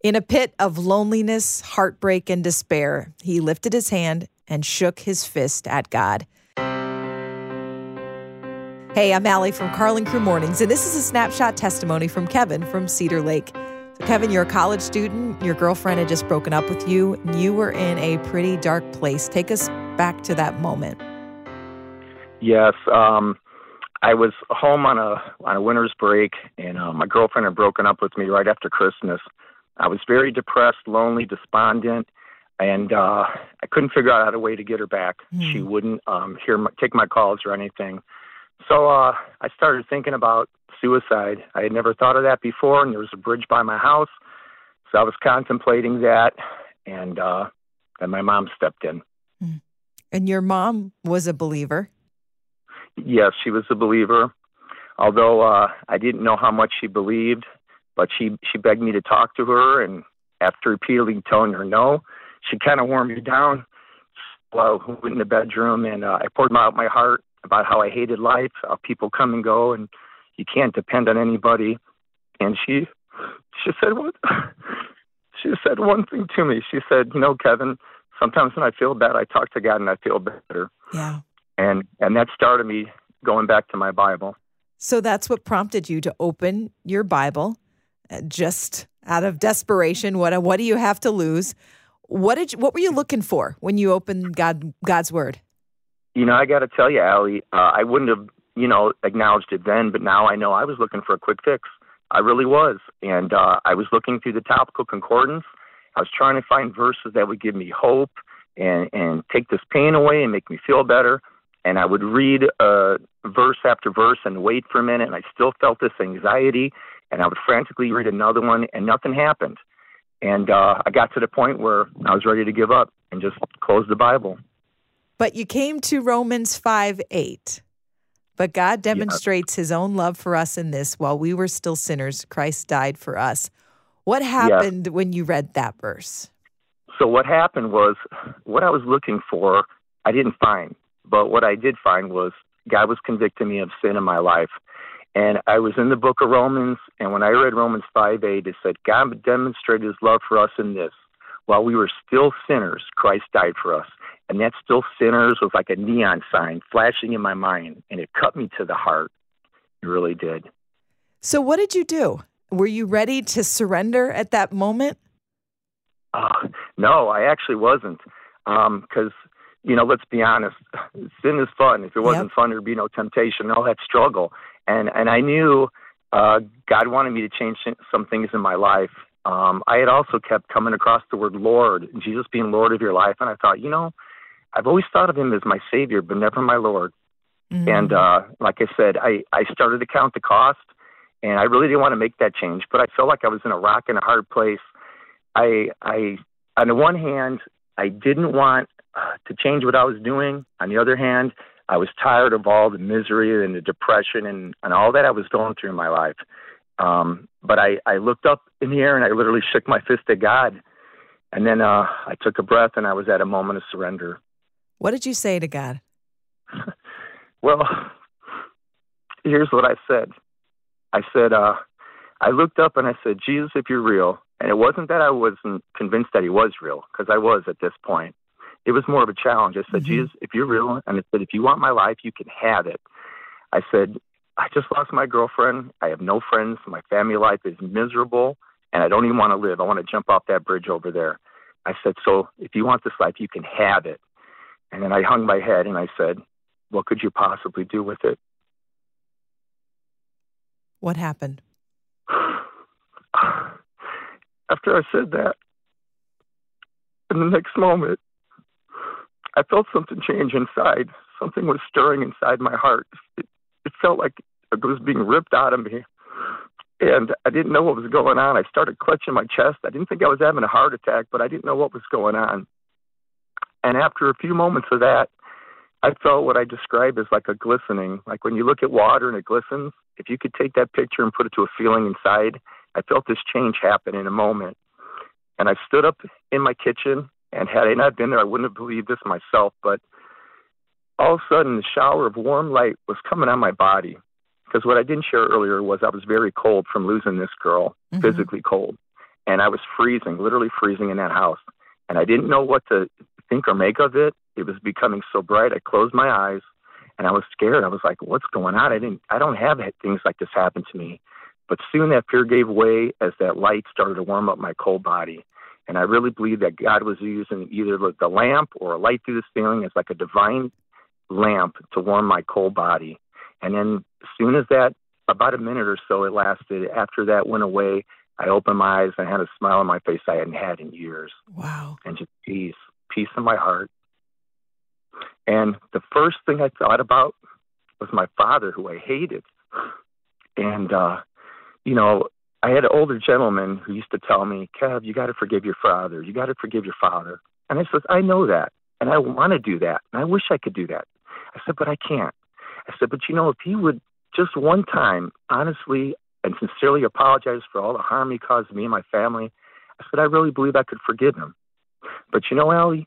In a pit of loneliness, heartbreak, and despair, he lifted his hand and shook his fist at God. Hey, I'm Allie from Karl and Crew Mornings, and this is a snapshot testimony from Kevin from Cedar Lake. So Kevin, you're a college student. Your girlfriend had just broken up with you, and you were in a pretty dark place. Take us back to that moment. Yes, um, I was home on a on a winter's break, and uh, my girlfriend had broken up with me right after Christmas. I was very depressed, lonely, despondent, and uh, I couldn't figure out a way to get her back. Mm. She wouldn't um, hear my, take my calls or anything. So uh, I started thinking about suicide. I had never thought of that before, and there was a bridge by my house, so I was contemplating that, and uh, and my mom stepped in. Mm. And your mom was a believer. Yes, she was a believer. Although uh, I didn't know how much she believed, but she she begged me to talk to her, and after repeatedly telling her no, she kind of warmed me down. Well, I went in the bedroom and uh, I poured out my heart about how I hated life, how people come and go, and you can't depend on anybody. And she she said what? she said one thing to me. She said, "You know, Kevin, sometimes when I feel bad, I talk to God and I feel better." Yeah. And and that started me going back to my Bible. So that's what prompted you to open your Bible just out of desperation. What what do you have to lose? What did you, what were you looking for when you opened God God's Word? You know, I got to tell you, Allie, uh, I wouldn't have you know acknowledged it then, but now I know I was looking for a quick fix. I really was, and uh, I was looking through the topical concordance. I was trying to find verses that would give me hope and and take this pain away and make me feel better. And I would read uh, verse after verse and wait for a minute, and I still felt this anxiety and I would frantically read another one, and nothing happened. And uh, I got to the point where I was ready to give up and just close the Bible. But you came to Romans 5 8. But God demonstrates his own love for us in this while we were still sinners, Christ died for us. What happened when you read that verse? So, what happened was what I was looking for, I didn't find. But what I did find was God was convicting me of sin in my life. And I was in the book of Romans, and when I read Romans 5 8, it said, God demonstrated his love for us in this. While we were still sinners, Christ died for us. And that still sinners was like a neon sign flashing in my mind, and it cut me to the heart. It really did. So, what did you do? Were you ready to surrender at that moment? Uh, no, I actually wasn't. Because, um, you know, let's be honest, sin is fun. If it wasn't yep. fun, there'd be no temptation, all that struggle and and I knew uh, God wanted me to change some things in my life. Um, I had also kept coming across the word Lord, Jesus being Lord of your life, and I thought, you know, I've always thought of Him as my Savior, but never my Lord. Mm-hmm. And uh, like I said, I I started to count the cost, and I really didn't want to make that change, but I felt like I was in a rock and a hard place. I I on the one hand, I didn't want uh, to change what I was doing. On the other hand, I was tired of all the misery and the depression and, and all that I was going through in my life. Um, but I, I looked up in the air and I literally shook my fist at God. And then uh, I took a breath and I was at a moment of surrender. What did you say to God? well, here's what I said. I said, uh, I looked up and I said, Jesus, if you're real. And it wasn't that I wasn't convinced that he was real, because I was at this point it was more of a challenge. I said, mm-hmm. Jesus, if you're real, and I said, if you want my life, you can have it. I said, I just lost my girlfriend. I have no friends. My family life is miserable, and I don't even want to live. I want to jump off that bridge over there. I said, so if you want this life, you can have it. And then I hung my head and I said, what could you possibly do with it? What happened? After I said that, in the next moment, I felt something change inside. Something was stirring inside my heart. It, it felt like it was being ripped out of me. And I didn't know what was going on. I started clutching my chest. I didn't think I was having a heart attack, but I didn't know what was going on. And after a few moments of that, I felt what I describe as like a glistening. Like when you look at water and it glistens, if you could take that picture and put it to a feeling inside, I felt this change happen in a moment. And I stood up in my kitchen and had I not been there, I wouldn't have believed this myself. But all of a sudden, the shower of warm light was coming on my body. Because what I didn't share earlier was I was very cold from losing this girl, mm-hmm. physically cold. and I was freezing, literally freezing in that house. And I didn't know what to think or make of it. It was becoming so bright. I closed my eyes and I was scared. I was like, what's going on? I didn't, I don't have things like this happen to me. But soon that fear gave way as that light started to warm up my cold body. And I really believe that God was using either the lamp or a light through the ceiling as like a divine lamp to warm my cold body. And then as soon as that, about a minute or so it lasted, after that went away, I opened my eyes and I had a smile on my face I hadn't had in years. Wow. And just peace, peace in my heart. And the first thing I thought about was my father, who I hated. And, uh, you know, I had an older gentleman who used to tell me, Kev, you got to forgive your father. You got to forgive your father. And I said, I know that. And I want to do that. And I wish I could do that. I said, but I can't. I said, but you know, if he would just one time honestly and sincerely apologize for all the harm he caused me and my family, I said, I really believe I could forgive him. But you know, Allie,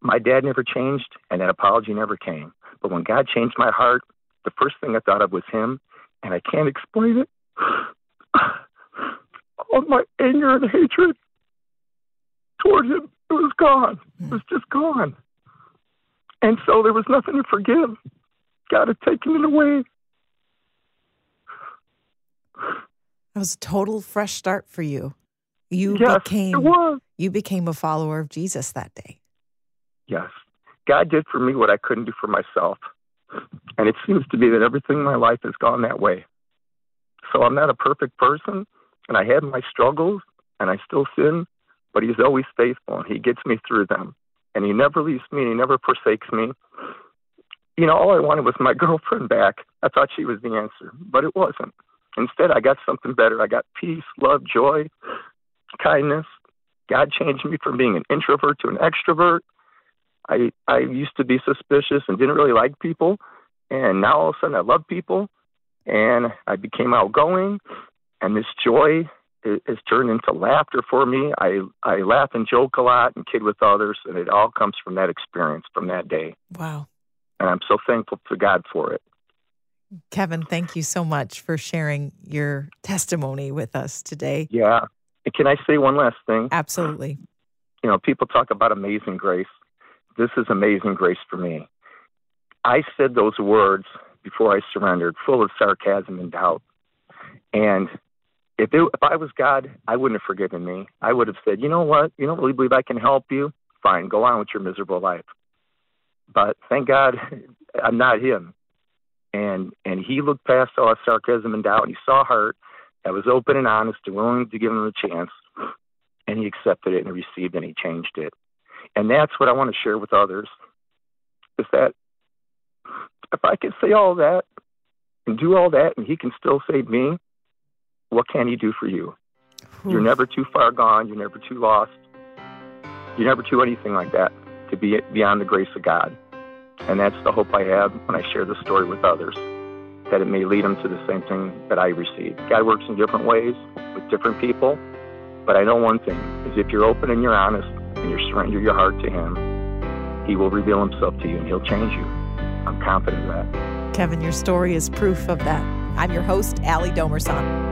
my dad never changed and that apology never came. But when God changed my heart, the first thing I thought of was him, and I can't explain it. All my anger and hatred toward him, it was gone. It was just gone. And so there was nothing to forgive. God had taken it away. That was a total fresh start for you. You yes, became you became a follower of Jesus that day. Yes. God did for me what I couldn't do for myself. And it seems to be that everything in my life has gone that way. So I'm not a perfect person, and I have my struggles, and I still sin, but He's always faithful, and He gets me through them. And He never leaves me, and He never forsakes me. You know, all I wanted was my girlfriend back. I thought she was the answer, but it wasn't. Instead, I got something better. I got peace, love, joy, kindness. God changed me from being an introvert to an extrovert. I I used to be suspicious and didn't really like people, and now all of a sudden I love people, and I became outgoing, and this joy is turned into laughter for me. I I laugh and joke a lot and kid with others, and it all comes from that experience from that day. Wow! And I'm so thankful to God for it. Kevin, thank you so much for sharing your testimony with us today. Yeah. Can I say one last thing? Absolutely. You know, people talk about amazing grace. This is amazing grace for me. I said those words before I surrendered, full of sarcasm and doubt. And if, it, if I was God, I wouldn't have forgiven me. I would have said, you know what? You don't really believe I can help you? Fine, go on with your miserable life. But thank God I'm not him. And and he looked past all sarcasm and doubt and he saw heart that was open and honest and willing to give him a chance. And he accepted it and received it and he changed it. And that's what I want to share with others is that if I can say all that and do all that and he can still save me, what can he do for you? You're never too far gone. You're never too lost. You're never too anything like that to be beyond the grace of God. And that's the hope I have when I share the story with others, that it may lead them to the same thing that I received. God works in different ways with different people, but I know one thing is if you're open and you're honest and you surrender your heart to Him, He will reveal Himself to you and He'll change you. I'm confident of that. Kevin, your story is proof of that. I'm your host, Allie Domerson.